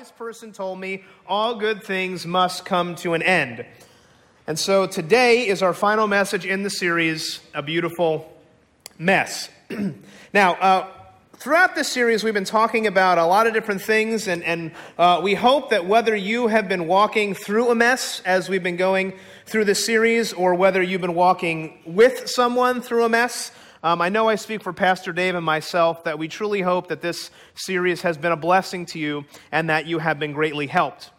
wise person told me all good things must come to an end. And so today is our final message in the series, A Beautiful Mess. now, uh, throughout this series, we've been talking about a lot of different things, and, and uh, we hope that whether you have been walking through a mess as we've been going through this series, or whether you've been walking with someone through a mess, um, I know I speak for Pastor Dave and myself that we truly hope that this series has been a blessing to you and that you have been greatly helped.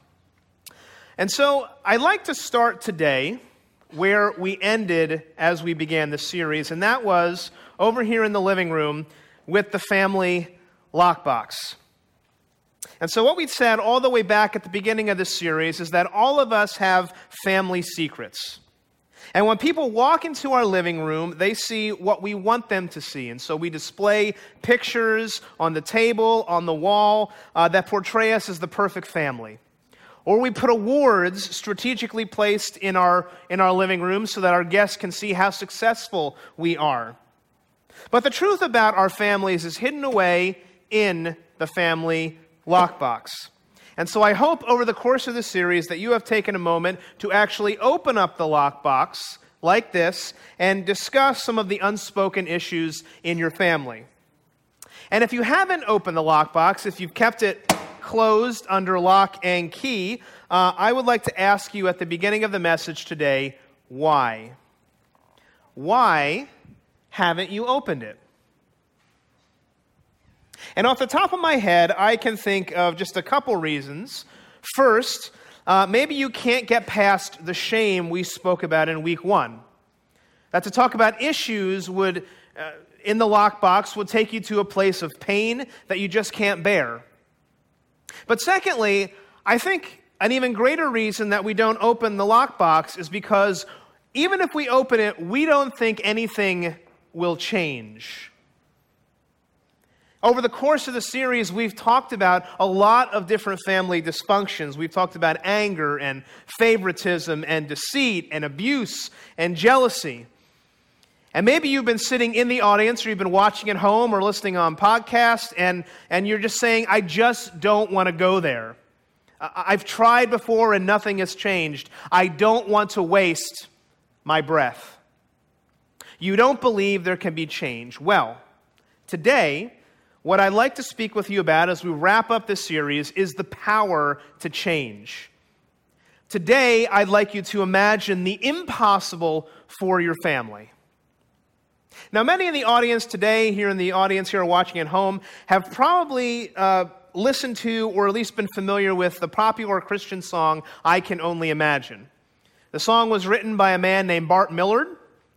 And so I'd like to start today where we ended as we began this series, and that was over here in the living room with the family lockbox. And so, what we said all the way back at the beginning of this series is that all of us have family secrets. And when people walk into our living room, they see what we want them to see. And so we display pictures on the table, on the wall, uh, that portray us as the perfect family. Or we put awards strategically placed in our, in our living room so that our guests can see how successful we are. But the truth about our families is hidden away in the family lockbox. And so I hope over the course of the series that you have taken a moment to actually open up the lockbox like this and discuss some of the unspoken issues in your family. And if you haven't opened the lockbox, if you've kept it closed under lock and key, uh, I would like to ask you at the beginning of the message today why? Why haven't you opened it? And off the top of my head, I can think of just a couple reasons. First, uh, maybe you can't get past the shame we spoke about in week one. That to talk about issues would, uh, in the lockbox, would take you to a place of pain that you just can't bear. But secondly, I think an even greater reason that we don't open the lockbox is because even if we open it, we don't think anything will change. Over the course of the series, we've talked about a lot of different family dysfunctions. We've talked about anger and favoritism and deceit and abuse and jealousy. And maybe you've been sitting in the audience or you've been watching at home or listening on podcast and, and you're just saying, I just don't want to go there. I've tried before and nothing has changed. I don't want to waste my breath. You don't believe there can be change. Well, today, what I'd like to speak with you about as we wrap up this series is the power to change. Today, I'd like you to imagine the impossible for your family. Now, many in the audience today, here in the audience here watching at home, have probably uh, listened to or at least been familiar with the popular Christian song, I Can Only Imagine. The song was written by a man named Bart Millard.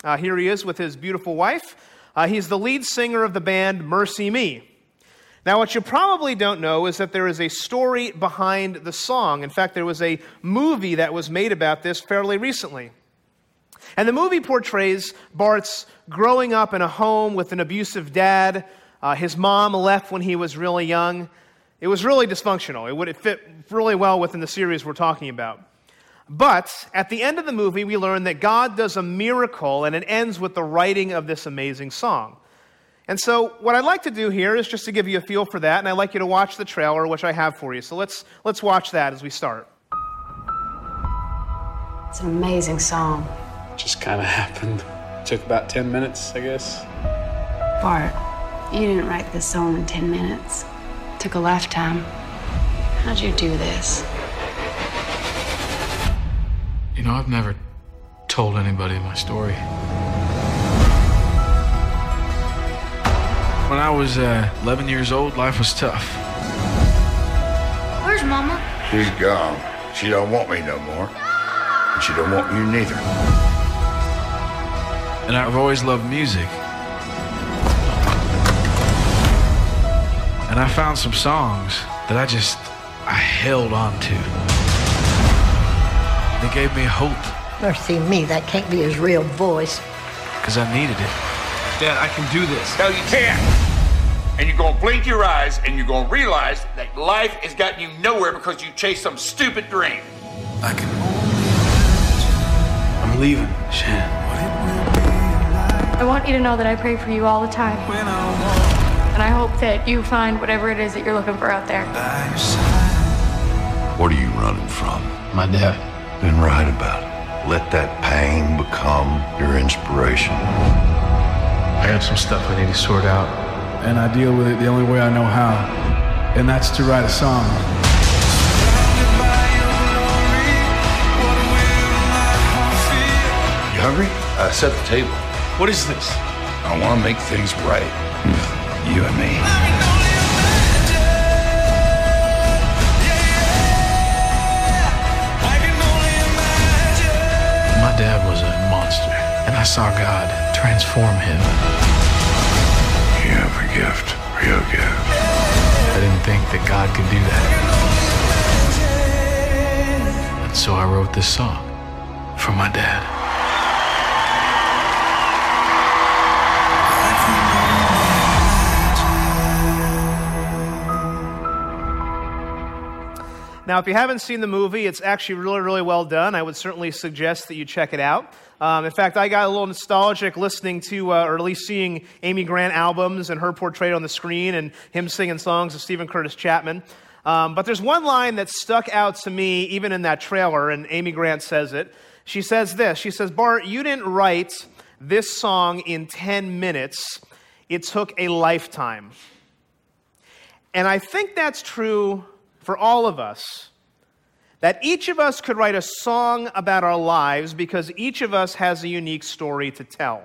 Uh, here he is with his beautiful wife. Uh, he's the lead singer of the band MercyMe. Now, what you probably don't know is that there is a story behind the song. In fact, there was a movie that was made about this fairly recently. And the movie portrays Bart's growing up in a home with an abusive dad. Uh, his mom left when he was really young. It was really dysfunctional. It would it fit really well within the series we're talking about. But at the end of the movie, we learn that God does a miracle, and it ends with the writing of this amazing song. And so, what I'd like to do here is just to give you a feel for that, and I'd like you to watch the trailer, which I have for you. So let's, let's watch that as we start. It's an amazing song. Just kind of happened. Took about 10 minutes, I guess. Bart, you didn't write this song in 10 minutes. It took a lifetime. How'd you do this? You know, I've never told anybody my story. When I was uh, 11 years old, life was tough. Where's Mama? She's gone. She don't want me no more. And she don't want you neither. And I've always loved music. And I found some songs that I just, I held on to. They gave me hope MercyMe, that can't be his real voice. because I needed it. Dad, I can do this. No, you can't. And you're gonna blink your eyes and you're gonna realize that life has gotten you nowhere because you chased some stupid dream. I can I'm leaving, Shan. I want you to know that I pray for you all the time. And I hope that you find whatever it is that you're looking for out there. What are you running from? My dad. Then write about it. Let that pain become your inspiration. I got some stuff I need to sort out, and I deal with it the only way I know how, and that's to write a song. You hungry? I set the table. What is this? I want to make things right. You and me. My dad was a monster, and I saw God transform him. You have a gift. Real gift. I didn't think that God could do that. And so I wrote this song for my dad. Now, if you haven't seen the movie, it's actually really, really well done. I would certainly suggest that you check it out. Um, in fact, I got a little nostalgic listening to, uh, or at least seeing Amy Grant albums and her portrayed on the screen and him singing songs of Steven Curtis Chapman. Um, but there's one line that stuck out to me, even in that trailer, and Amy Grant says it. She says this She says, Bart, you didn't write this song in 10 minutes, it took a lifetime. And I think that's true for all of us that each of us could write a song about our lives because each of us has a unique story to tell.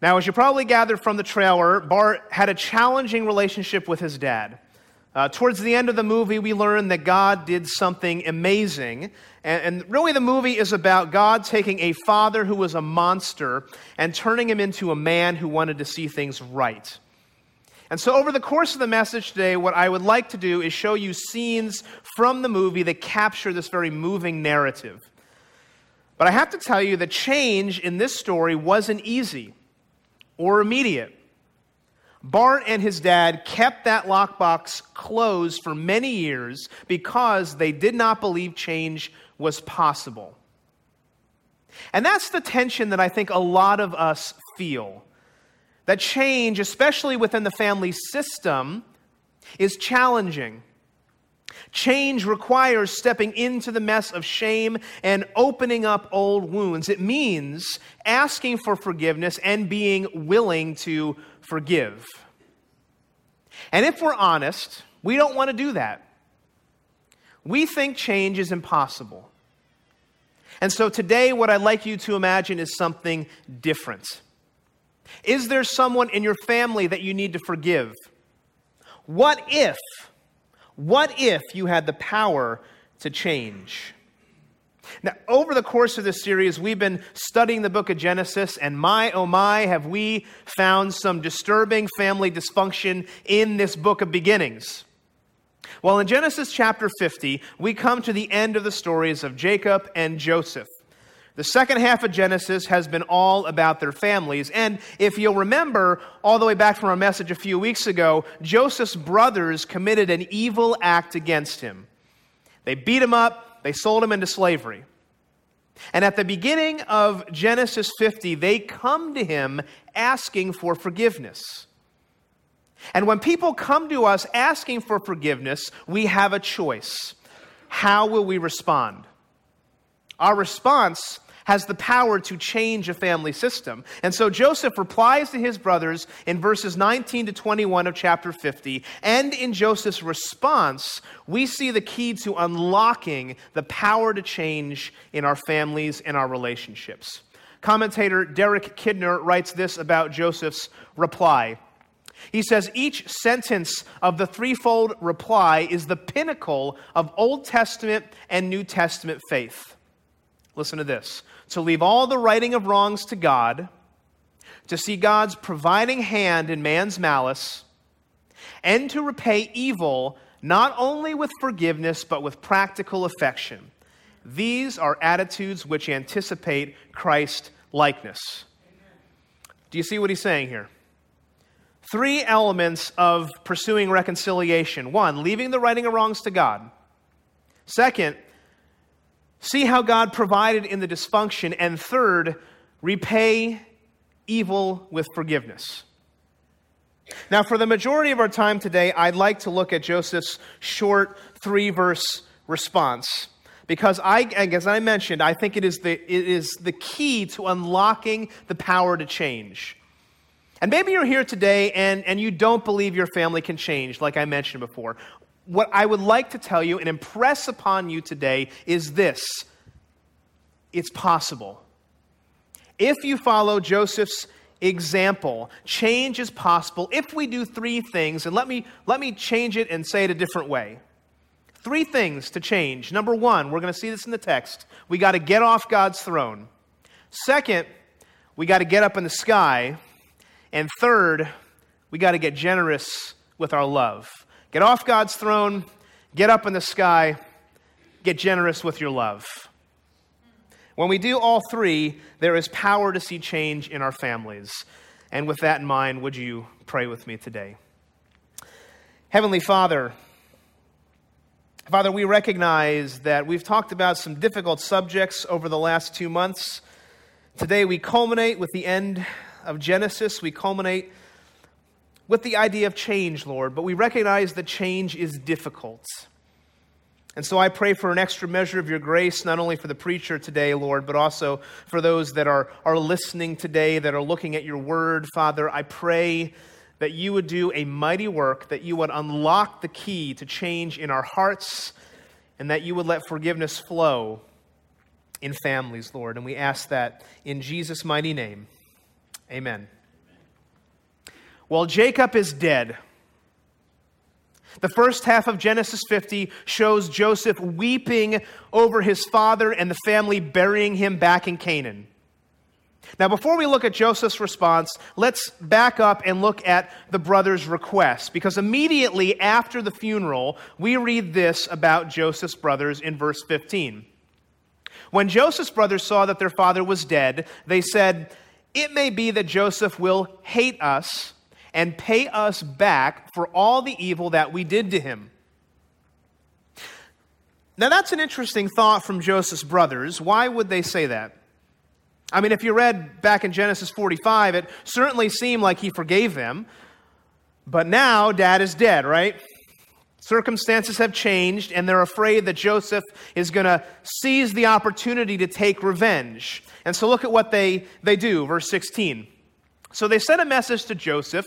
Now, as you probably gathered from the trailer, Bart had a challenging relationship with his dad. Uh, towards the end of the movie, we learn that God did something amazing. And, and really, the movie is about God taking a father who was a monster and turning him into a man who wanted to see things right. And so, over the course of the message today, what I would like to do is show you scenes from the movie that capture this very moving narrative. But I have to tell you the change in this story wasn't easy or immediate. Bart and his dad kept that lockbox closed for many years because they did not believe change was possible. And that's the tension that I think a lot of us feel that change, especially within the family system, is challenging. Change requires stepping into the mess of shame and opening up old wounds. It means asking for forgiveness and being willing to forgive. And if we're honest, we don't want to do that. We think change is impossible. And so today, what I'd like you to imagine is something different. Is there someone in your family that you need to forgive? What if, what if you had the power to change? Now, over the course of this series, we've been studying the book of Genesis, and my oh my, have we found some disturbing family dysfunction in this book of beginnings. Well, in Genesis chapter 50, we come to the end of the stories of Jacob and Joseph. The second half of Genesis has been all about their families. And if you'll remember, all the way back from our message a few weeks ago, Joseph's brothers committed an evil act against him. They beat him up, they sold him into slavery. And at the beginning of Genesis 50, they come to him asking for forgiveness. And when people come to us asking for forgiveness, we have a choice. How will we respond? Our response has the power to change a family system. And so Joseph replies to his brothers in verses 19 to 21 of chapter 50. And in Joseph's response, we see the key to unlocking the power to change in our families and our relationships. Commentator Derek Kidner writes this about Joseph's reply. He says each sentence of the threefold reply is the pinnacle of Old Testament and New Testament faith. Listen to this to leave all the righting of wrongs to God, to see God's providing hand in man's malice, and to repay evil not only with forgiveness, but with practical affection. These are attitudes which anticipate Christ likeness. Do you see what he's saying here? Three elements of pursuing reconciliation. One, leaving the righting of wrongs to God. Second, See how God provided in the dysfunction. And third, repay evil with forgiveness. Now, for the majority of our time today, I'd like to look at Joseph's short three verse response because I, as I mentioned, I think it is, the, it is the key to unlocking the power to change. And maybe you're here today and, and you don't believe your family can change, like I mentioned before. What I would like to tell you and impress upon you today is this it's possible. If you follow Joseph's example, change is possible if we do three things, and let me, let me change it and say it a different way. Three things to change. Number one, we're going to see this in the text. We got to get off God's throne. Second, we got to get up in the sky. And third, we got to get generous with our love. Get off God's throne, get up in the sky, get generous with your love. When we do all three, there is power to see change in our families. And with that in mind, would you pray with me today? Heavenly Father, Father, we recognize that we've talked about some difficult subjects over the last two months. Today we culminate with the end of Genesis. We culminate with the idea of change, Lord, but we recognize that change is difficult. And so I pray for an extra measure of your grace, not only for the preacher today, Lord, but also for those that are, are listening today, that are looking at your word. Father, I pray that you would do a mighty work, that you would unlock the key to change in our hearts, and that you would let forgiveness flow in families, Lord. And we ask that in Jesus' mighty name. Amen. Well, Jacob is dead. The first half of Genesis 50 shows Joseph weeping over his father and the family burying him back in Canaan. Now, before we look at Joseph's response, let's back up and look at the brother's request, because immediately after the funeral, we read this about Joseph's brothers in verse 15. When Joseph's brothers saw that their father was dead, they said, It may be that Joseph will hate us and pay us back for all the evil that we did to him. Now, that's an interesting thought from Joseph's brothers. Why would they say that? I mean, if you read back in Genesis 45, it certainly seemed like he forgave them. But now dad is dead, right? Circumstances have changed, and they're afraid that Joseph is going to seize the opportunity to take revenge. And so look at what they, they do, verse 16. So they sent a message to Joseph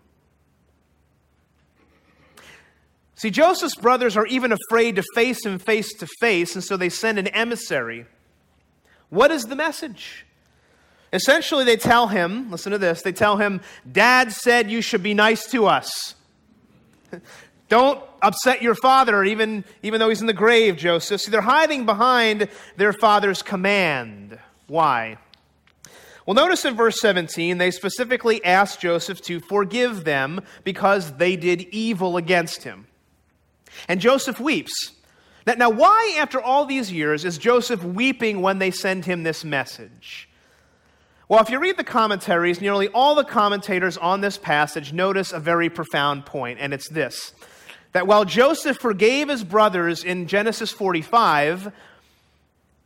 See, Joseph's brothers are even afraid to face him face to face, and so they send an emissary. What is the message? Essentially, they tell him, listen to this, they tell him, Dad said you should be nice to us. Don't upset your father, even, even though he's in the grave, Joseph. See, they're hiding behind their father's command. Why? Well, notice in verse 17, they specifically ask Joseph to forgive them because they did evil against him. And Joseph weeps. Now, why, after all these years, is Joseph weeping when they send him this message? Well, if you read the commentaries, nearly all the commentators on this passage notice a very profound point, and it's this that while Joseph forgave his brothers in Genesis 45,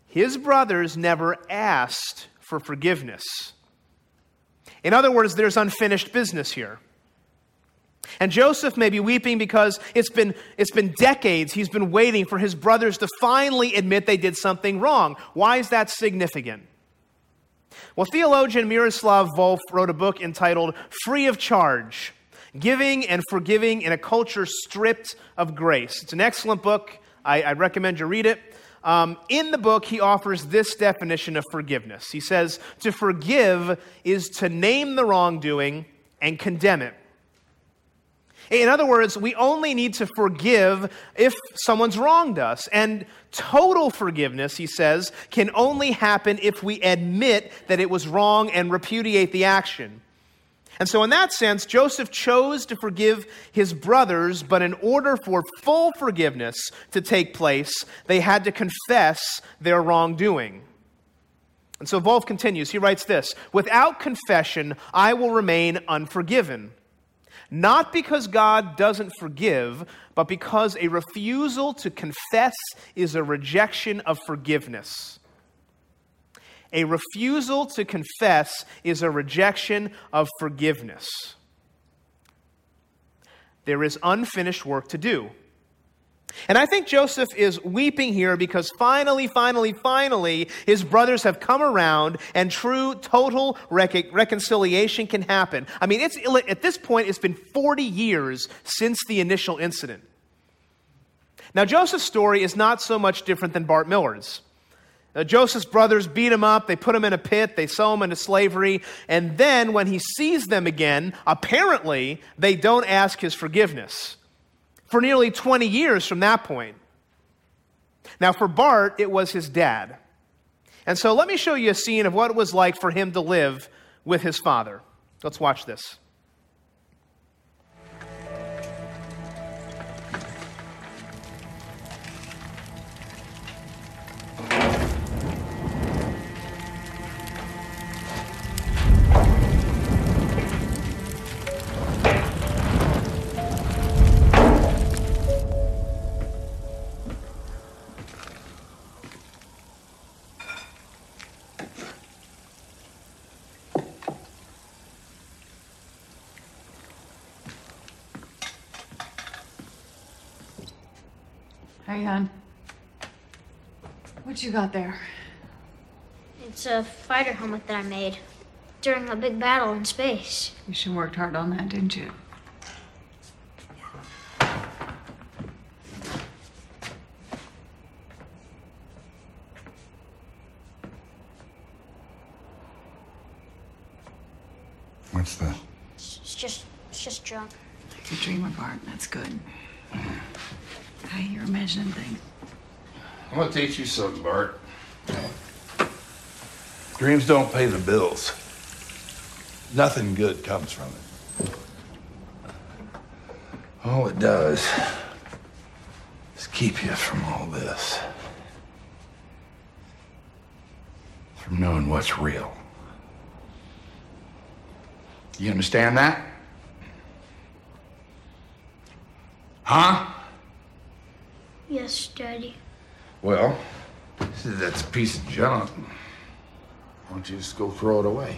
his brothers never asked for forgiveness. In other words, there's unfinished business here. And Joseph may be weeping because it's been, it's been decades he's been waiting for his brothers to finally admit they did something wrong. Why is that significant? Well, theologian Miroslav Volf wrote a book entitled Free of Charge Giving and Forgiving in a Culture Stripped of Grace. It's an excellent book. I, I recommend you read it. Um, in the book, he offers this definition of forgiveness. He says, To forgive is to name the wrongdoing and condemn it. In other words, we only need to forgive if someone's wronged us. And total forgiveness, he says, can only happen if we admit that it was wrong and repudiate the action. And so, in that sense, Joseph chose to forgive his brothers, but in order for full forgiveness to take place, they had to confess their wrongdoing. And so Volf continues. He writes this Without confession, I will remain unforgiven. Not because God doesn't forgive, but because a refusal to confess is a rejection of forgiveness. A refusal to confess is a rejection of forgiveness. There is unfinished work to do. And I think Joseph is weeping here because finally, finally, finally, his brothers have come around and true, total rec- reconciliation can happen. I mean, it's, at this point, it's been 40 years since the initial incident. Now, Joseph's story is not so much different than Bart Millard's. Uh, Joseph's brothers beat him up, they put him in a pit, they sell him into slavery, and then when he sees them again, apparently they don't ask his forgiveness for nearly 20 years from that point. Now, for Bart, it was his dad. And so let me show you a scene of what it was like for him to live with his father. Let's watch this. Hey, hon. What you got there? It's a fighter helmet that I made during a big battle in space. You sure worked hard on that, didn't you? What's that? It's just, it's just junk. It's a dreamer, Bart. That's good. Hey, you're imagining things. I'm gonna teach you something, Bart. Dreams don't pay the bills. Nothing good comes from it. All it does is keep you from all this. From knowing what's real. You understand that? Huh? Yes, Daddy. Well, that's a piece of junk. Why don't you just go throw it away?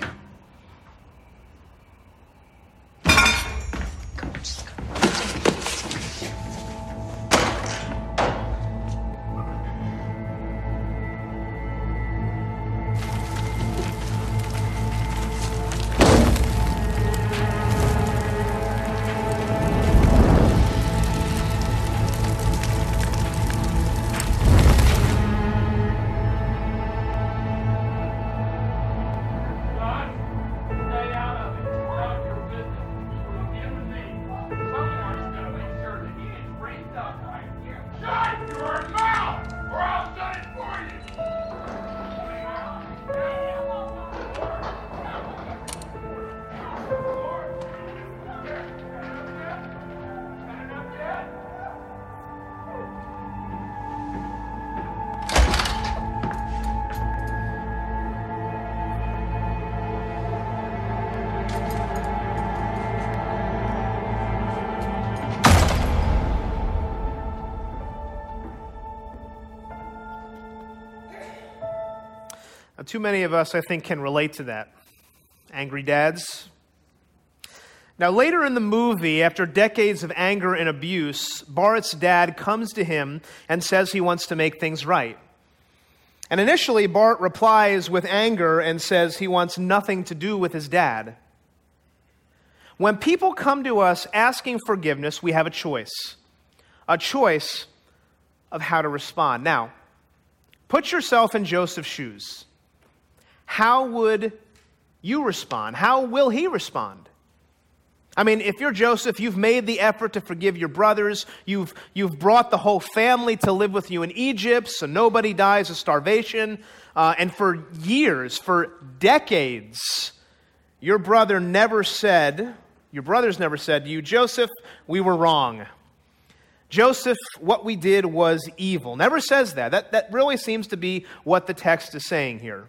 Too many of us, I think, can relate to that. Angry dads. Now, later in the movie, after decades of anger and abuse, Bart's dad comes to him and says he wants to make things right. And initially, Bart replies with anger and says he wants nothing to do with his dad. When people come to us asking forgiveness, we have a choice a choice of how to respond. Now, put yourself in Joseph's shoes how would you respond? How will he respond? I mean, if you're Joseph, you've made the effort to forgive your brothers. You've, you've brought the whole family to live with you in Egypt so nobody dies of starvation. Uh, and for years, for decades, your brother never said, your brothers never said to you, Joseph, we were wrong. Joseph, what we did was evil. Never says that. That, that really seems to be what the text is saying here.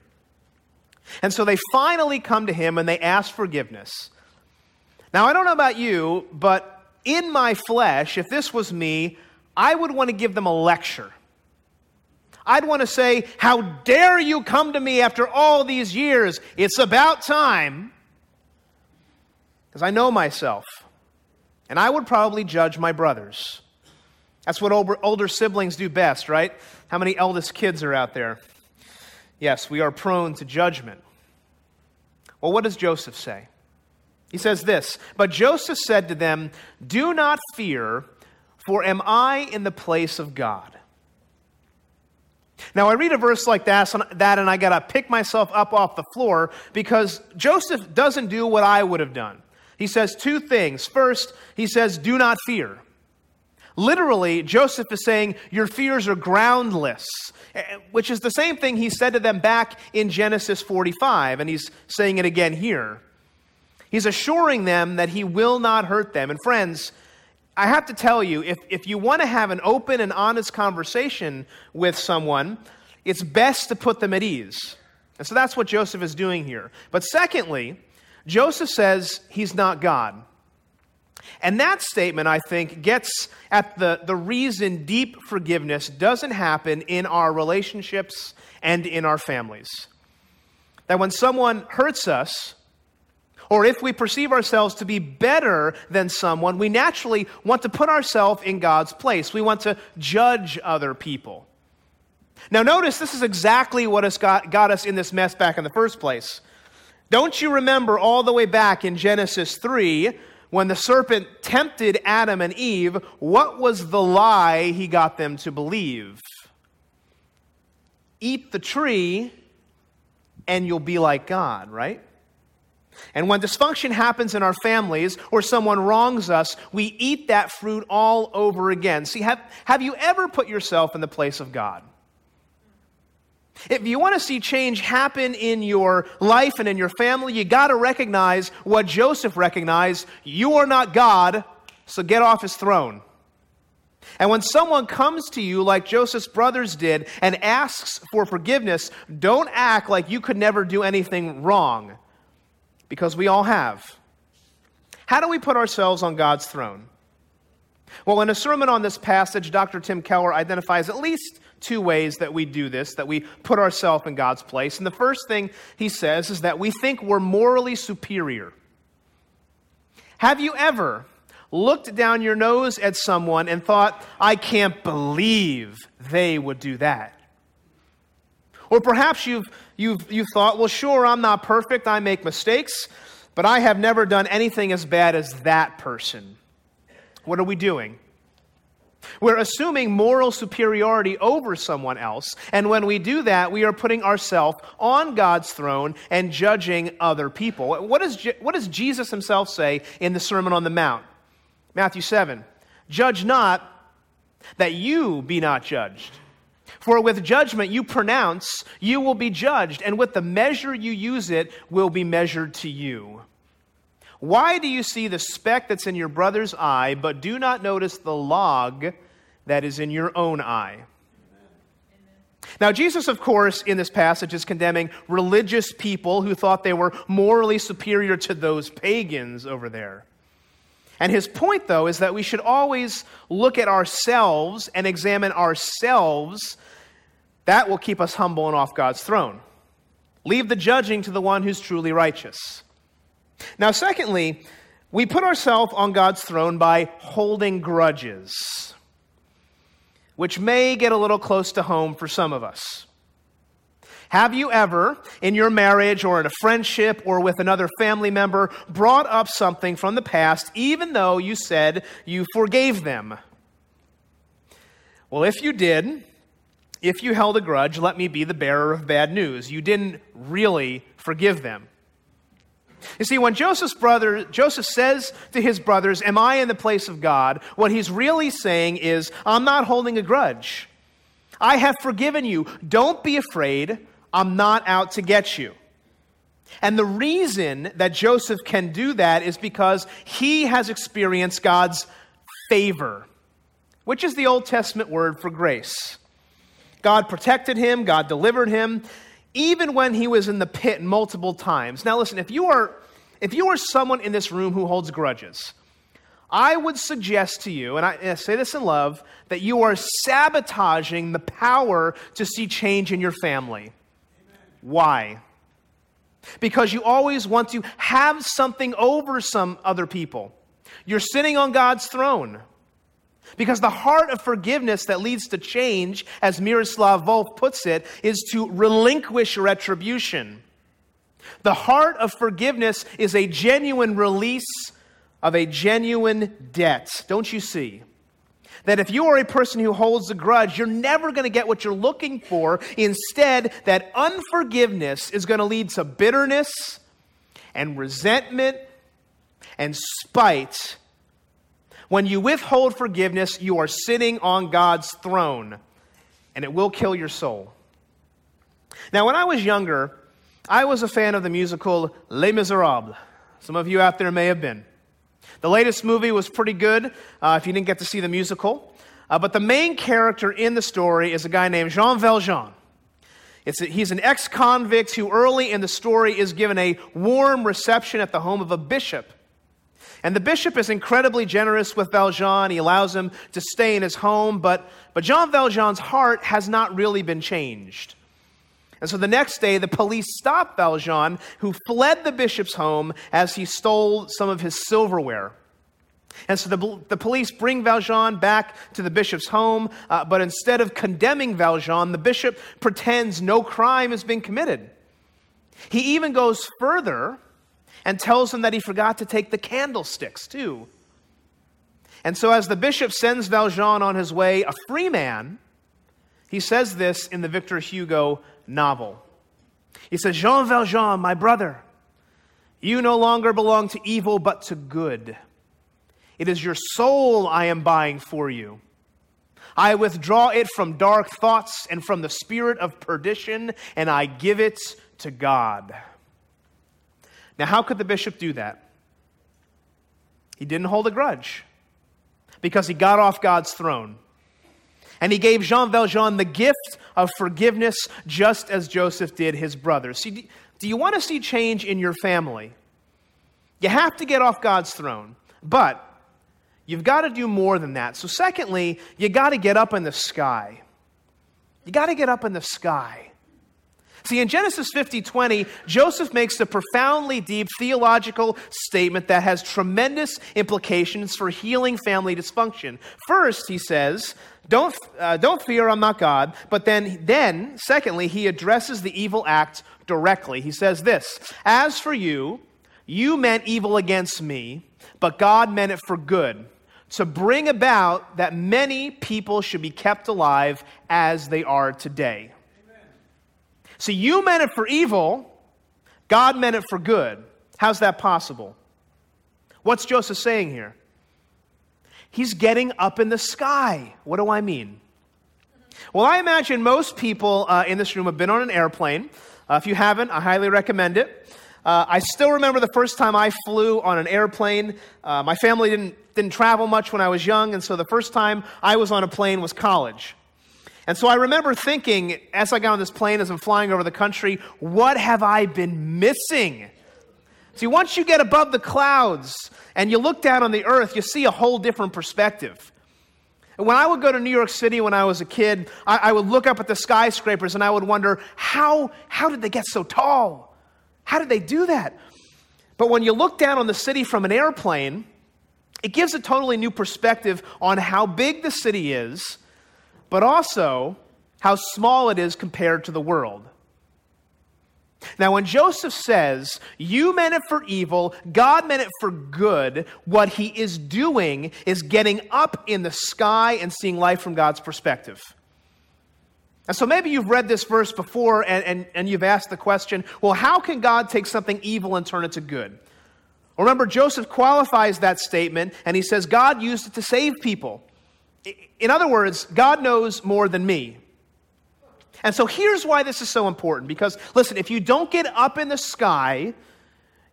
And so they finally come to him and they ask forgiveness. Now, I don't know about you, but in my flesh, if this was me, I would want to give them a lecture. I'd want to say, How dare you come to me after all these years? It's about time. Because I know myself. And I would probably judge my brothers. That's what older, siblings do best, right? How many eldest kids are out there? Yes, we are prone to judgment. Well, what does Joseph say? He says this But Joseph said to them, Do not fear, for am I in the place of God? Now, I read a verse like that, and I got to pick myself up off the floor because Joseph doesn't do what I would have done. He says two things. First, he says, Do not fear. Literally, Joseph is saying, Your fears are groundless, eh, which is the same thing he said to them back in Genesis 45, and he's saying it again here. He's assuring them that he will not hurt them. And friends, I have to tell you, if, if you want to have an open and honest conversation with someone, it's best to put them at ease. And so that's what Joseph is doing here. But secondly, Joseph says he's not God. And that statement, I think, gets at the, the reason deep forgiveness doesn't happen in our relationships and in our families. That when someone hurts us, or if we perceive ourselves to be better than someone, we naturally want to put ourselves in God's place. We want to judge other people. Now, notice this is exactly what has got, got us in this mess back in the first place. Don't you remember all the way back in Genesis 3 when the serpent tempted Adam and Eve, what was the lie he got them to believe? Eat the tree and you'll be like God, right? And when dysfunction happens in our families or someone wrongs us, we eat that fruit all over again. See, have, have you ever put yourself in the place of God? If you want to see change happen in your life and in your family, you got to recognize what Joseph recognized. You are not God, so get off his throne. And when someone comes to you, like Joseph's brothers did, and asks for forgiveness, don't act like you could never do anything wrong, because we all have. How do we put ourselves on God's throne? Well, in a sermon on this passage, Dr. Tim Keller identifies at least two ways that we do this, that we put ourselves in God's place. And the first thing he says is that we think we're morally superior. Have you ever looked down your nose at someone and thought, I can't believe they would do that? Or perhaps you've, you've, you've thought, well, sure, I'm not perfect, I make mistakes, but I have never done anything as bad as that person. What are we doing? We're assuming moral superiority over someone else. And when we do that, we are putting ourselves on God's throne and judging other people. What does, what does Jesus himself say in the Sermon on the Mount? Matthew 7 Judge not that you be not judged. For with judgment you pronounce, you will be judged, and with the measure you use it will be measured to you. Why do you see the speck that's in your brother's eye, but do not notice the log that is in your own eye? Now, Jesus, of course, in this passage is condemning religious people who thought they were morally superior to those pagans over there. And his point, though, is that we should always look at ourselves and examine ourselves. That will keep us humble and off God's throne. Leave the judging to the one who's truly righteous. Now, secondly, we put ourselves on God's throne by holding grudges, which may get a little close to home for some of us. Have you ever, in your marriage or in a friendship or with another family member, brought up something from the past even though you said you forgave them? Well, if you did, if you held a grudge, let me be the bearer of bad news. You didn't really forgive them. You see, when Joseph's brother, Joseph says to his brothers, Am I in the place of God? What he's really saying is, I'm not holding a grudge. I have forgiven you. Don't be afraid. I'm not out to get you. And the reason that Joseph can do that is because he has experienced God's favor, which is the Old Testament word for grace. God protected him, God delivered him, even when he was in the pit multiple times. Now, listen, if you are, if you are someone in this room who holds grudges, I would suggest to you, and I, and I say this in love, that you are sabotaging the power to see change in your family. Why? Because you always want to have something over some other people. You're sitting on God's throne. Because the heart of forgiveness that leads to change, as Miroslav Volf puts it, is to relinquish retribution. The heart of forgiveness is a genuine release of a genuine debt. Don't you see? That if you are a person who holds a grudge, you're never going to get what you're looking for. Instead, that unforgiveness is going to lead to bitterness and resentment and spite. When you withhold forgiveness, you are sitting on God's throne, and it will kill your soul. Now, when I was younger, I was a fan of the musical Les Miserables. Some of you out there may have been. The latest movie was pretty good uh, if you didn't get to see the musical. Uh, but the main character in the story is a guy named Jean Valjean. A, he's an ex convict who early in the story is given a warm reception at the home of a bishop. And the bishop is incredibly generous with Valjean. He allows him to stay in his home, but, but Jean Valjean's heart has not really been changed. And so the next day, the police stopped Valjean, who fled the bishop's home as he stole some of his silverware. And so the, the police bring Valjean back to the bishop's home, uh, but instead of condemning Valjean, the bishop pretends no crime has been committed. He even goes further and tells him that he forgot to take the candlesticks, too. And so, as the bishop sends Valjean on his way, a free man, he says this in the Victor Hugo novel. He says, Jean Valjean, my brother, you no longer belong to evil but to good. It is your soul I am buying for you. I withdraw it from dark thoughts and from the spirit of perdition, and I give it to God. Now, how could the bishop do that? He didn't hold a grudge because he got off God's throne. And he gave Jean Valjean the gift of forgiveness, just as Joseph did his brother. See, do you want to see change in your family? You have to get off God's throne, but you've got to do more than that. So, secondly, you got to get up in the sky. You got to get up in the sky. See, in Genesis 50 20, Joseph makes a profoundly deep theological statement that has tremendous implications for healing family dysfunction. First, he says, don't, uh, don't fear, I'm not God. But then, then, secondly, he addresses the evil act directly. He says this As for you, you meant evil against me, but God meant it for good, to bring about that many people should be kept alive as they are today. So you meant it for evil, God meant it for good. How's that possible? What's Joseph saying here? He's getting up in the sky. What do I mean? Well, I imagine most people uh, in this room have been on an airplane. Uh, if you haven't, I highly recommend it. Uh, I still remember the first time I flew on an airplane. Uh, my family didn't, didn't travel much when I was young, and so the first time I was on a plane was college. And so I remember thinking, as I got on this plane, as I'm flying over the country, what have I been missing? See, once you get above the clouds and you look down on the earth, you see a whole different perspective. when I would go to New York City when I was a kid, I, I would look up at the skyscrapers and I would wonder, how, how did they get so tall? How did they do that? But when you look down on the city from an airplane, it gives a totally new perspective on how big the city is but also how small it is compared to the world. Now, when Joseph says, You meant it for evil, God meant it for good, what he is doing is getting up in the sky and seeing life from God's perspective. And so maybe you've read this verse before and, and, and you've asked the question well, how can God take something evil and turn it to good? Remember, Joseph qualifies that statement and he says, God used it to save people. In other words, God knows more than me. And so here's why this is so important because, listen, if you don't get up in the sky,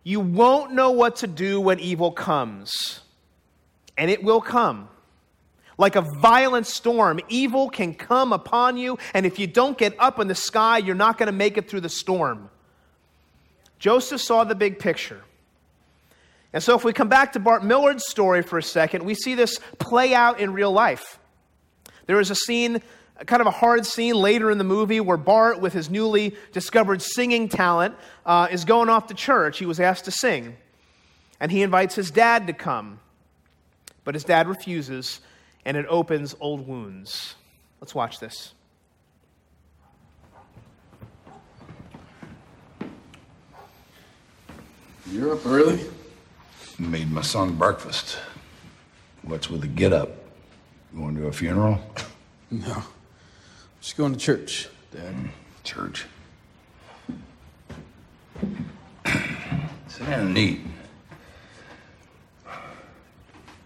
you won't know what to do when evil comes. And it will come. Like a violent storm, evil can come upon you, and if you don't get up in the sky, you're not going to make it through the storm. Joseph saw the big picture. And so, if we come back to Bart Millard's story for a second, we see this play out in real life. There is a scene, kind of a hard scene later in the movie, where Bart, with his newly discovered singing talent, uh, is going off to church. He was asked to sing. And he invites his dad to come. But his dad refuses, and it opens old wounds. Let's watch this. You're up early? Made my son breakfast. What's with the get up? Going to a funeral? No. Just going to church, Dad. Mm, church. Sit down and eat.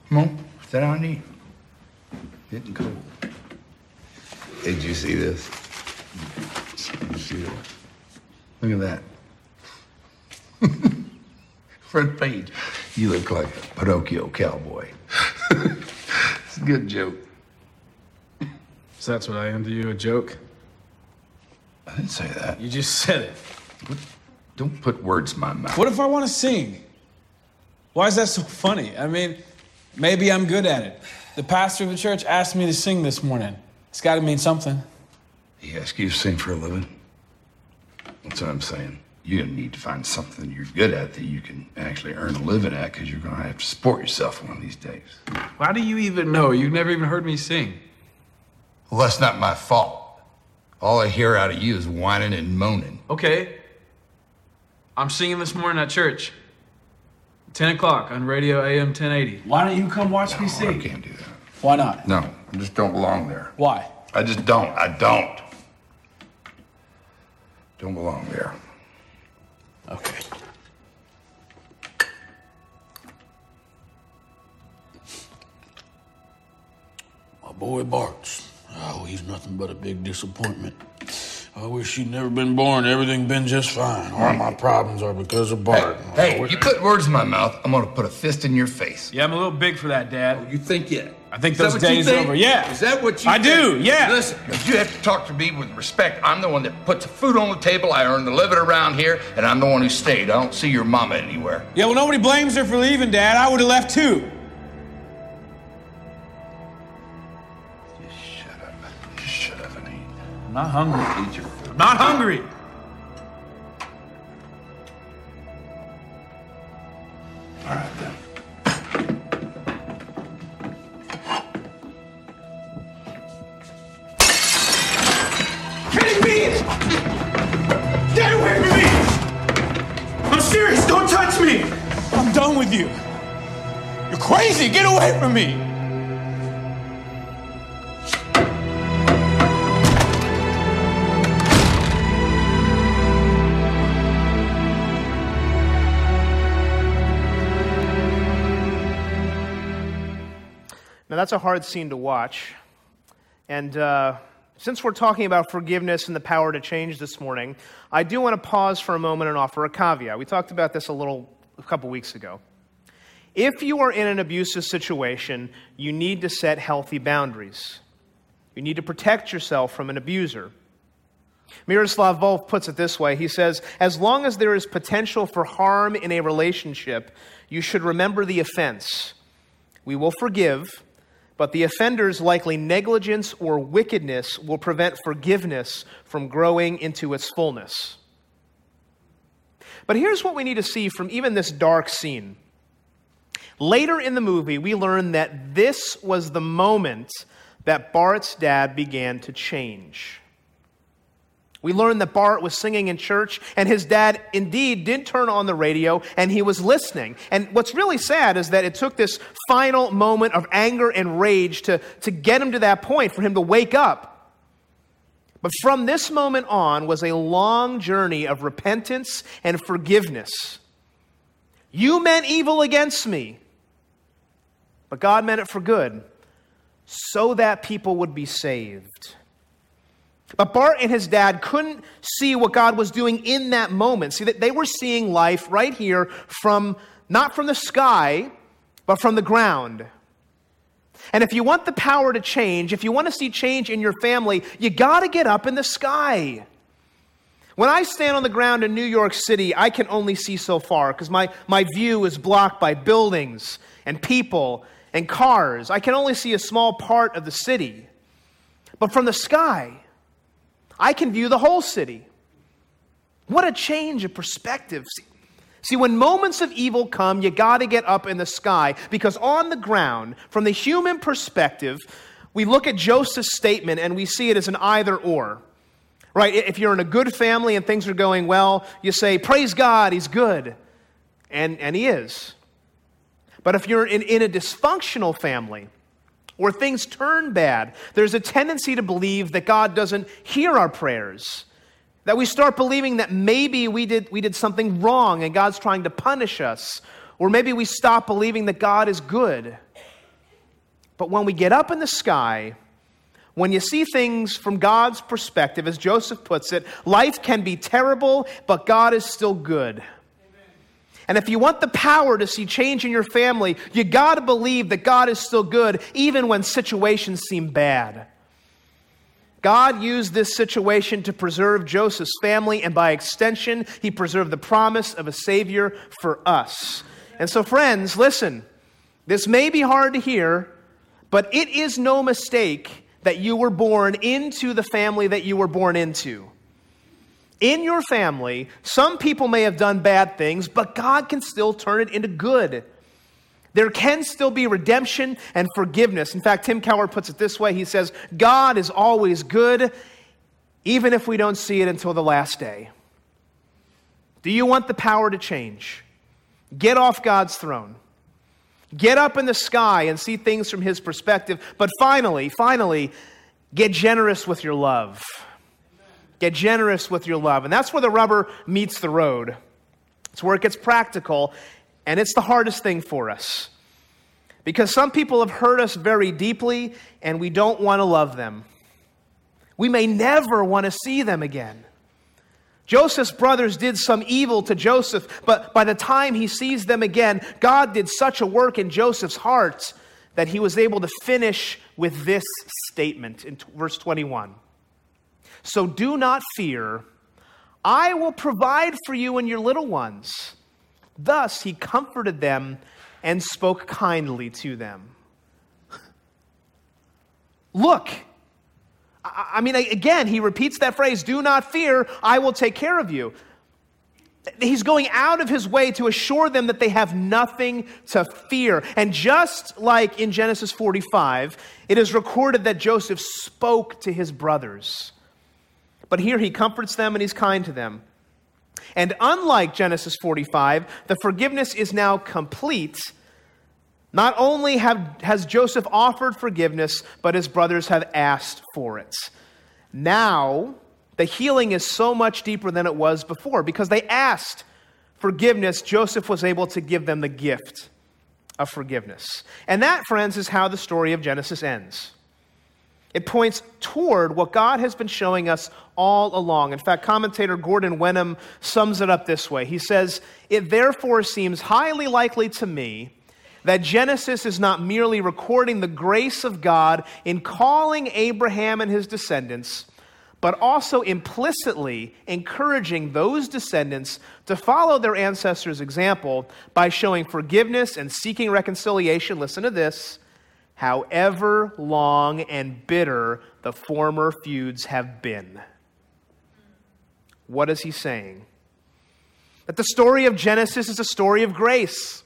Come on, sit down and eat. Getting cold. Did you see this? Did you see that? Look at that. Front page. You look like a Pinocchio cowboy. it's a good joke. So that's what I am to you, a joke? I didn't say that. You just said it. Don't put words in my mouth. What if I want to sing? Why is that so funny? I mean, maybe I'm good at it. The pastor of the church asked me to sing this morning. It's got to mean something. He asked you to sing for a living? That's what I'm saying. You're gonna need to find something you're good at that you can actually earn a living at because you're gonna have to support yourself one of these days. Why do you even know? You've never even heard me sing. Well, that's not my fault. All I hear out of you is whining and moaning. Okay. I'm singing this morning at church. 10 o'clock on radio AM 1080. Why don't you come watch me sing? I can't do that. Why not? No, I just don't belong there. Why? I just don't. I don't. Don't belong there. Okay. My boy Bart's. Oh, he's nothing but a big disappointment. I wish he'd never been born. Everything been just fine. All my problems are because of Bart. Hey, you put words in my mouth, I'm gonna put a fist in your face. Yeah, I'm a little big for that, Dad. Oh, you think yet? I think those days think? over. Yeah. Is that what you I do, yeah. Listen, you have to talk to me with respect, I'm the one that puts food on the table. I earn the living around here, and I'm the one who stayed. I don't see your mama anywhere. Yeah, well, nobody blames her for leaving, Dad. I would have left too. Just shut up. Just shut up and eat. I'm not hungry. Eat your food. I'm not hungry. All right, then. With you. You're crazy. Get away from me. Now, that's a hard scene to watch. And uh, since we're talking about forgiveness and the power to change this morning, I do want to pause for a moment and offer a caveat. We talked about this a little a couple weeks ago. If you are in an abusive situation, you need to set healthy boundaries. You need to protect yourself from an abuser. Miroslav Volf puts it this way He says, As long as there is potential for harm in a relationship, you should remember the offense. We will forgive, but the offender's likely negligence or wickedness will prevent forgiveness from growing into its fullness. But here's what we need to see from even this dark scene. Later in the movie, we learn that this was the moment that Bart's dad began to change. We learn that Bart was singing in church, and his dad indeed did turn on the radio, and he was listening. And what's really sad is that it took this final moment of anger and rage to, to get him to that point, for him to wake up. But from this moment on was a long journey of repentance and forgiveness. You meant evil against me, but God meant it for good, so that people would be saved. But Bart and his dad couldn't see what God was doing in that moment. See, that they were seeing life right here from, not from the sky, but from the ground. And if you want the power to change, if you want to see change in your family, you got to get up in the sky. When I stand on the ground in New York City, I can only see so far because my, my view is blocked by buildings and people and cars. I can only see a small part of the city. But from the sky, I can view the whole city. What a change of perspective. See, when moments of evil come, you got to get up in the sky because on the ground, from the human perspective, we look at Joseph's statement and we see it as an either or. Right? If you're in a good family and things are going well, you say, Praise God, He's good. And, and He is. But if you're in, in a dysfunctional family, where things turn bad, there's a tendency to believe that God doesn't hear our prayers. That we start believing that maybe we did, we did something wrong and God's trying to punish us. Or maybe we stop believing that God is good. But when we get up in the sky, when you see things from God's perspective, as Joseph puts it, life can be terrible, but God is still good. And if you want the power to see change in your family, you got to believe that God is still good, even when situations seem bad. God used this situation to preserve Joseph's family, and by extension, he preserved the promise of a Savior for us. And so, friends, listen, this may be hard to hear, but it is no mistake that you were born into the family that you were born into. In your family, some people may have done bad things, but God can still turn it into good. There can still be redemption and forgiveness. In fact, Tim Keller puts it this way He says, God is always good, even if we don't see it until the last day. Do you want the power to change? Get off God's throne. Get up in the sky and see things from His perspective. But finally, finally, get generous with your love. Get generous with your love. And that's where the rubber meets the road. It's where it gets practical and it's the hardest thing for us because some people have hurt us very deeply and we don't want to love them. We may never want to see them again. Joseph's brothers did some evil to Joseph, but by the time he sees them again, God did such a work in Joseph's heart that he was able to finish with this statement in verse 21. So do not fear, I will provide for you and your little ones. Thus he comforted them and spoke kindly to them. Look, I mean, again, he repeats that phrase do not fear, I will take care of you. He's going out of his way to assure them that they have nothing to fear. And just like in Genesis 45, it is recorded that Joseph spoke to his brothers. But here he comforts them and he's kind to them. And unlike Genesis 45, the forgiveness is now complete. Not only have, has Joseph offered forgiveness, but his brothers have asked for it. Now, the healing is so much deeper than it was before because they asked forgiveness. Joseph was able to give them the gift of forgiveness. And that, friends, is how the story of Genesis ends. It points toward what God has been showing us all along. In fact, commentator Gordon Wenham sums it up this way He says, It therefore seems highly likely to me that Genesis is not merely recording the grace of God in calling Abraham and his descendants, but also implicitly encouraging those descendants to follow their ancestors' example by showing forgiveness and seeking reconciliation. Listen to this however long and bitter the former feuds have been. What is he saying? That the story of Genesis is a story of grace.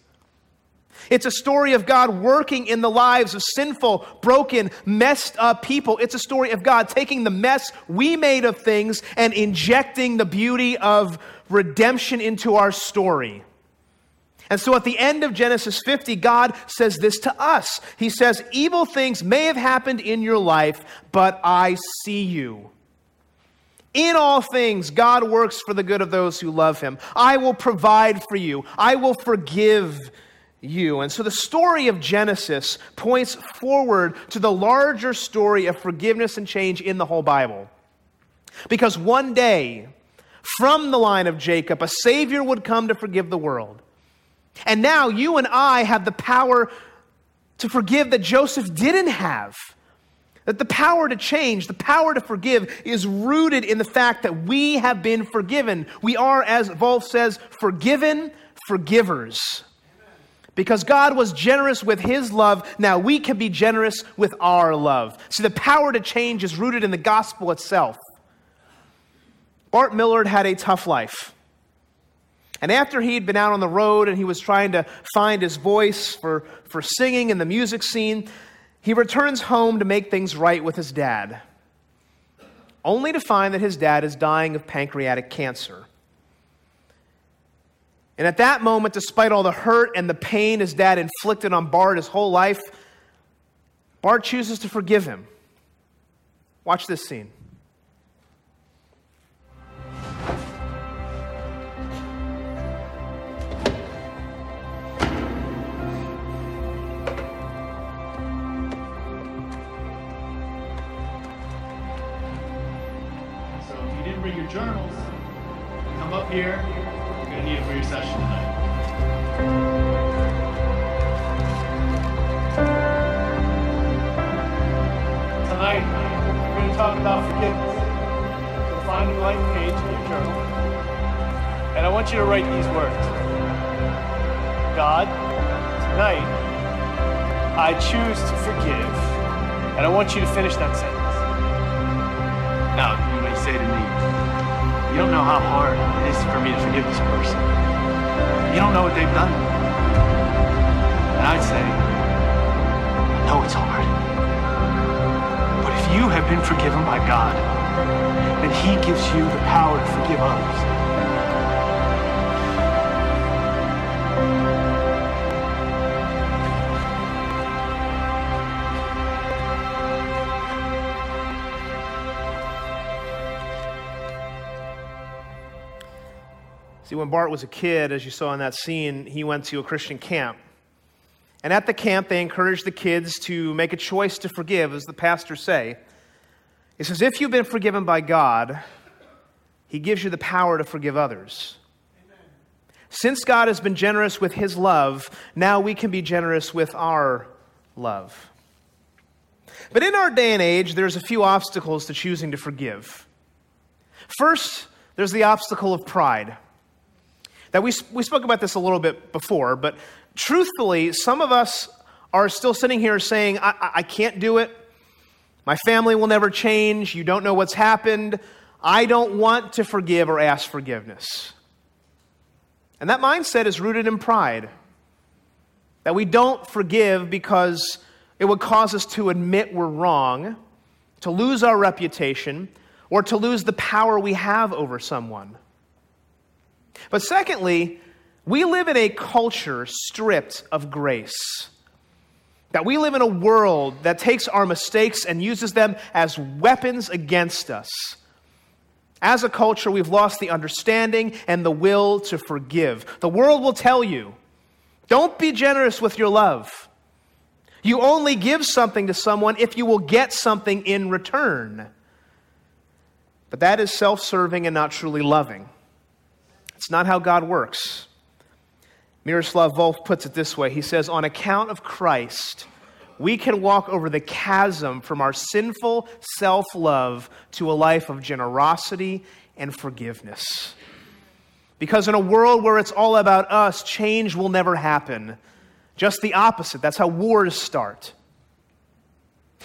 It's a story of God working in the lives of sinful, broken, messed up people. It's a story of God taking the mess we made of things and injecting the beauty of redemption into our story. And so at the end of Genesis 50, God says this to us. He says, Evil things may have happened in your life, but I see you. In all things, God works for the good of those who love him. I will provide for you, I will forgive you. And so the story of Genesis points forward to the larger story of forgiveness and change in the whole Bible. Because one day, from the line of Jacob, a Savior would come to forgive the world. And now you and I have the power to forgive that Joseph didn't have. That the power to change, the power to forgive, is rooted in the fact that we have been forgiven. We are, as Volf says, forgiven forgivers. Because God was generous with his love, now we can be generous with our love. See, the power to change is rooted in the gospel itself. Bart Millard had a tough life. And after he'd been out on the road and he was trying to find his voice for, for singing in the music scene, he returns home to make things right with his dad, only to find that his dad is dying of pancreatic cancer. And at that moment, despite all the hurt and the pain his dad inflicted on Bart his whole life, Bart chooses to forgive him. Watch this scene. Journals, come up here. You're gonna need it for your session tonight. Tonight, we're gonna talk about forgiveness. So find a blank page in your journal, and I want you to write these words. God, tonight, I choose to forgive, and I want you to finish that sentence. Now, you may say to me, you don't know how hard it is for me to forgive this person. You don't know what they've done. And I'd say, I know it's hard. But if you have been forgiven by God, then He gives you the power to forgive others. When Bart was a kid, as you saw in that scene, he went to a Christian camp. And at the camp, they encouraged the kids to make a choice to forgive, as the pastor say. He says, if you've been forgiven by God, He gives you the power to forgive others. Since God has been generous with His love, now we can be generous with our love. But in our day and age, there's a few obstacles to choosing to forgive. First, there's the obstacle of pride. That we, we spoke about this a little bit before, but truthfully, some of us are still sitting here saying, I, I, can't do it. My family will never change. You don't know what's happened. I don't want to forgive or ask forgiveness. And that mindset is rooted in pride. That we don't forgive because it would cause us to admit we're wrong, to lose our reputation, or to lose the power we have over someone. But secondly, we live in a culture stripped of grace. That we live in a world that takes our mistakes and uses them as weapons against us. As a culture, we've lost the understanding and the will to forgive. The world will tell you don't be generous with your love. You only give something to someone if you will get something in return. But that is self serving and not truly loving. It's not how God works. Miroslav Volf puts it this way He says, On account of Christ, we can walk over the chasm from our sinful self love to a life of generosity and forgiveness. Because in a world where it's all about us, change will never happen. Just the opposite. That's how wars start.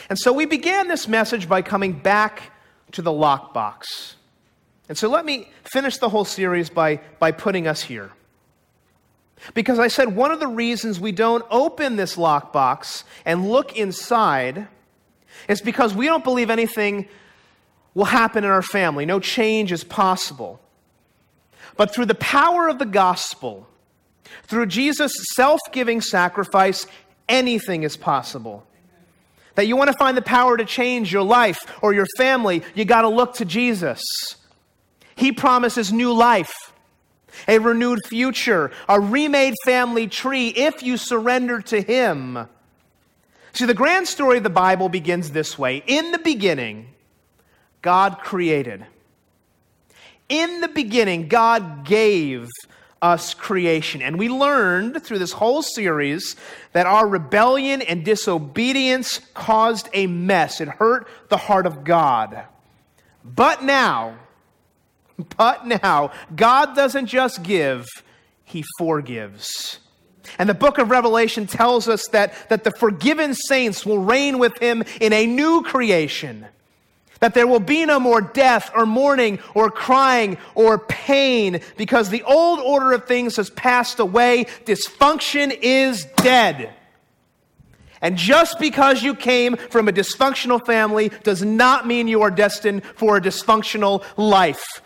And so we began this message by coming back to the lockbox. And so let me finish the whole series by, by putting us here. Because I said one of the reasons we don't open this lockbox and look inside is because we don't believe anything will happen in our family. No change is possible. But through the power of the gospel, through Jesus' self giving sacrifice, anything is possible. That you want to find the power to change your life or your family, you got to look to Jesus. He promises new life, a renewed future, a remade family tree if you surrender to Him. See, the grand story of the Bible begins this way In the beginning, God created. In the beginning, God gave us creation. And we learned through this whole series that our rebellion and disobedience caused a mess. It hurt the heart of God. But now, but now, God doesn't just give, He forgives. And the book of Revelation tells us that, that the forgiven saints will reign with Him in a new creation. That there will be no more death or mourning or crying or pain because the old order of things has passed away. Dysfunction is dead. And just because you came from a dysfunctional family does not mean you are destined for a dysfunctional life.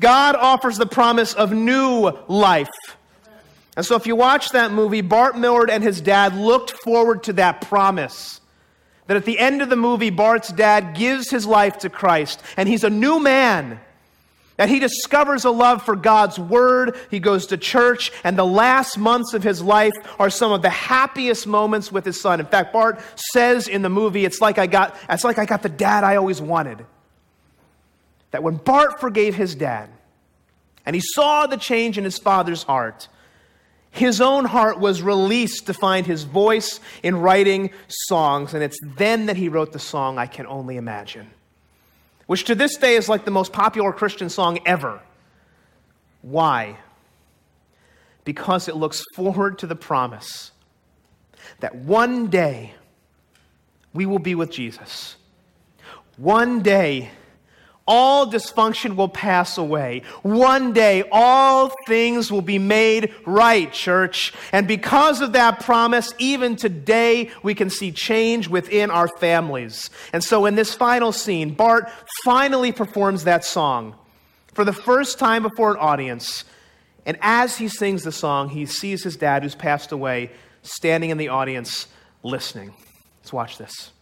God offers the promise of new life. And so, if you watch that movie, Bart Millard and his dad looked forward to that promise. That at the end of the movie, Bart's dad gives his life to Christ, and he's a new man. That he discovers a love for God's word, he goes to church, and the last months of his life are some of the happiest moments with his son. In fact, Bart says in the movie, it's like I got, it's like I got the dad I always wanted. That when Bart forgave his dad, and he saw the change in his father's heart, his own heart was released to find his voice in writing songs, and it's then that he wrote the song I Can Only Imagine, which to this day is like the most popular Christian song ever. Why? Because it looks forward to the promise that one day we will be with Jesus. One day, all dysfunction will pass away. One day, all things will be made right, church. And because of that promise, even today, we can see change within our families. And so, in this final scene, Bart finally performs that song for the first time before an audience. And as he sings the song, he sees his dad, who's passed away, standing in the audience listening. Let's watch this.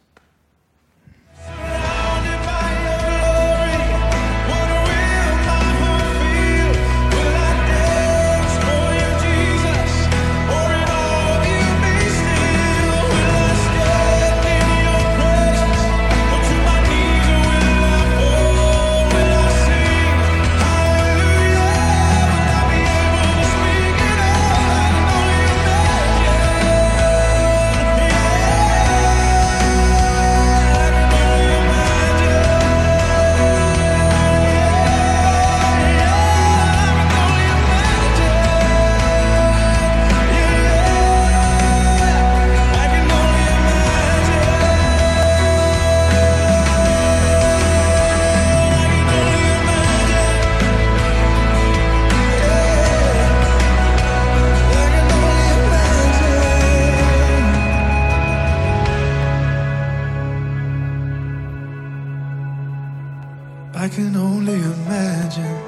I can only imagine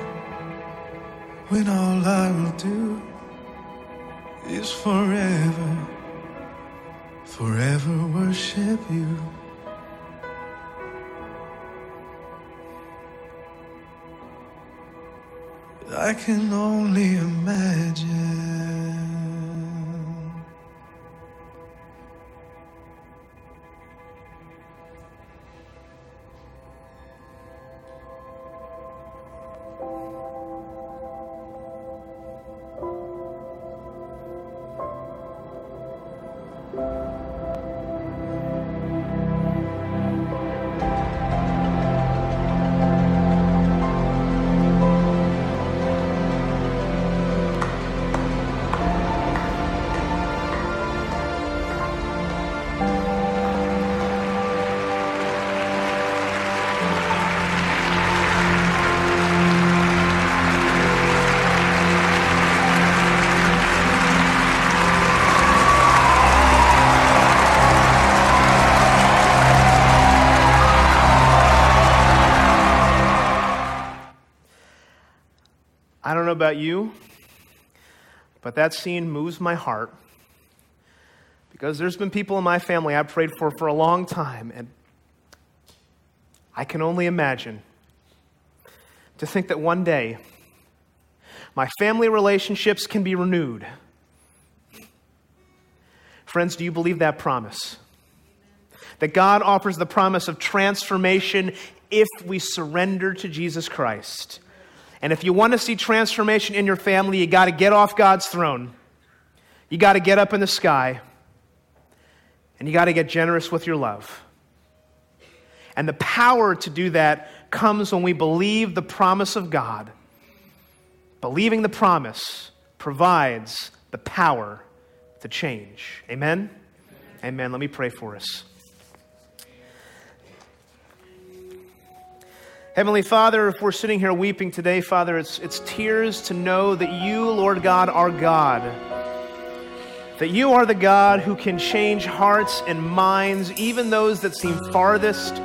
when all I will do is forever, forever worship you. I can only imagine. Don't know about you, but that scene moves my heart because there's been people in my family I've prayed for for a long time, and I can only imagine to think that one day my family relationships can be renewed. Friends, do you believe that promise? That God offers the promise of transformation if we surrender to Jesus Christ. And if you want to see transformation in your family, you got to get off God's throne. You got to get up in the sky. And you got to get generous with your love. And the power to do that comes when we believe the promise of God. Believing the promise provides the power to change. Amen? Amen. Let me pray for us. Heavenly Father, if we're sitting here weeping today, Father, it's, it's tears to know that you, Lord God, are God. That you are the God who can change hearts and minds, even those that seem farthest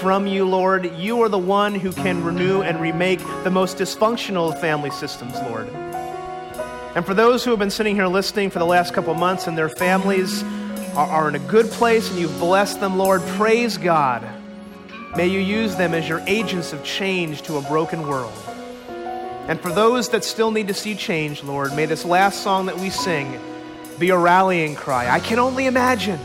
from you, Lord. You are the one who can renew and remake the most dysfunctional family systems, Lord. And for those who have been sitting here listening for the last couple months and their families are, are in a good place and you've blessed them, Lord, praise God. May you use them as your agents of change to a broken world. And for those that still need to see change, Lord, may this last song that we sing be a rallying cry. I can only imagine.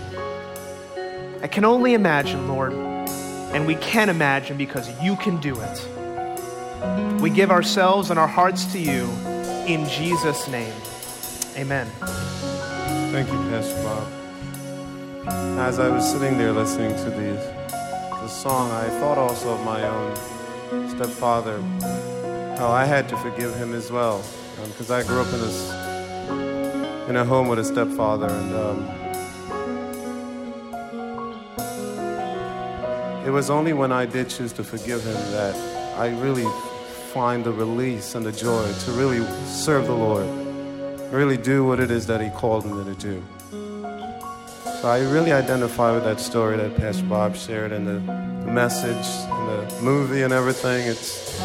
I can only imagine, Lord. And we can imagine because you can do it. We give ourselves and our hearts to you in Jesus' name. Amen. Thank you, Pastor Bob. As I was sitting there listening to these, the song, I thought also of my own stepfather, how I had to forgive him as well, because um, I grew up in this in a home with a stepfather, and um, it was only when I did choose to forgive him that I really find the release and the joy to really serve the Lord, really do what it is that He called me to do. So I really identify with that story that Pastor Bob shared and the, the message and the movie and everything. It's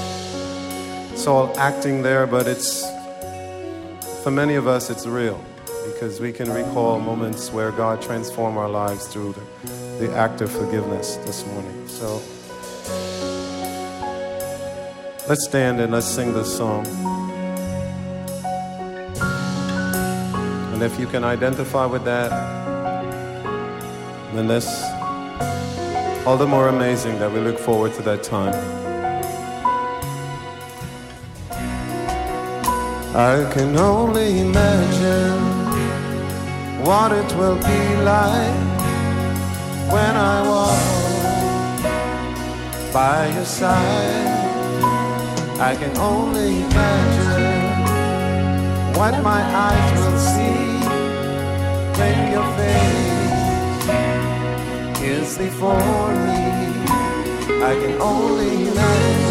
it's all acting there, but it's for many of us it's real because we can recall moments where God transformed our lives through the, the act of forgiveness this morning. So. Let's stand and let's sing this song. And if you can identify with that, then that's all the more amazing that we look forward to that time. I can only imagine what it will be like when I walk by your side. I can only imagine what my eyes will see when your face is before me. I can only imagine.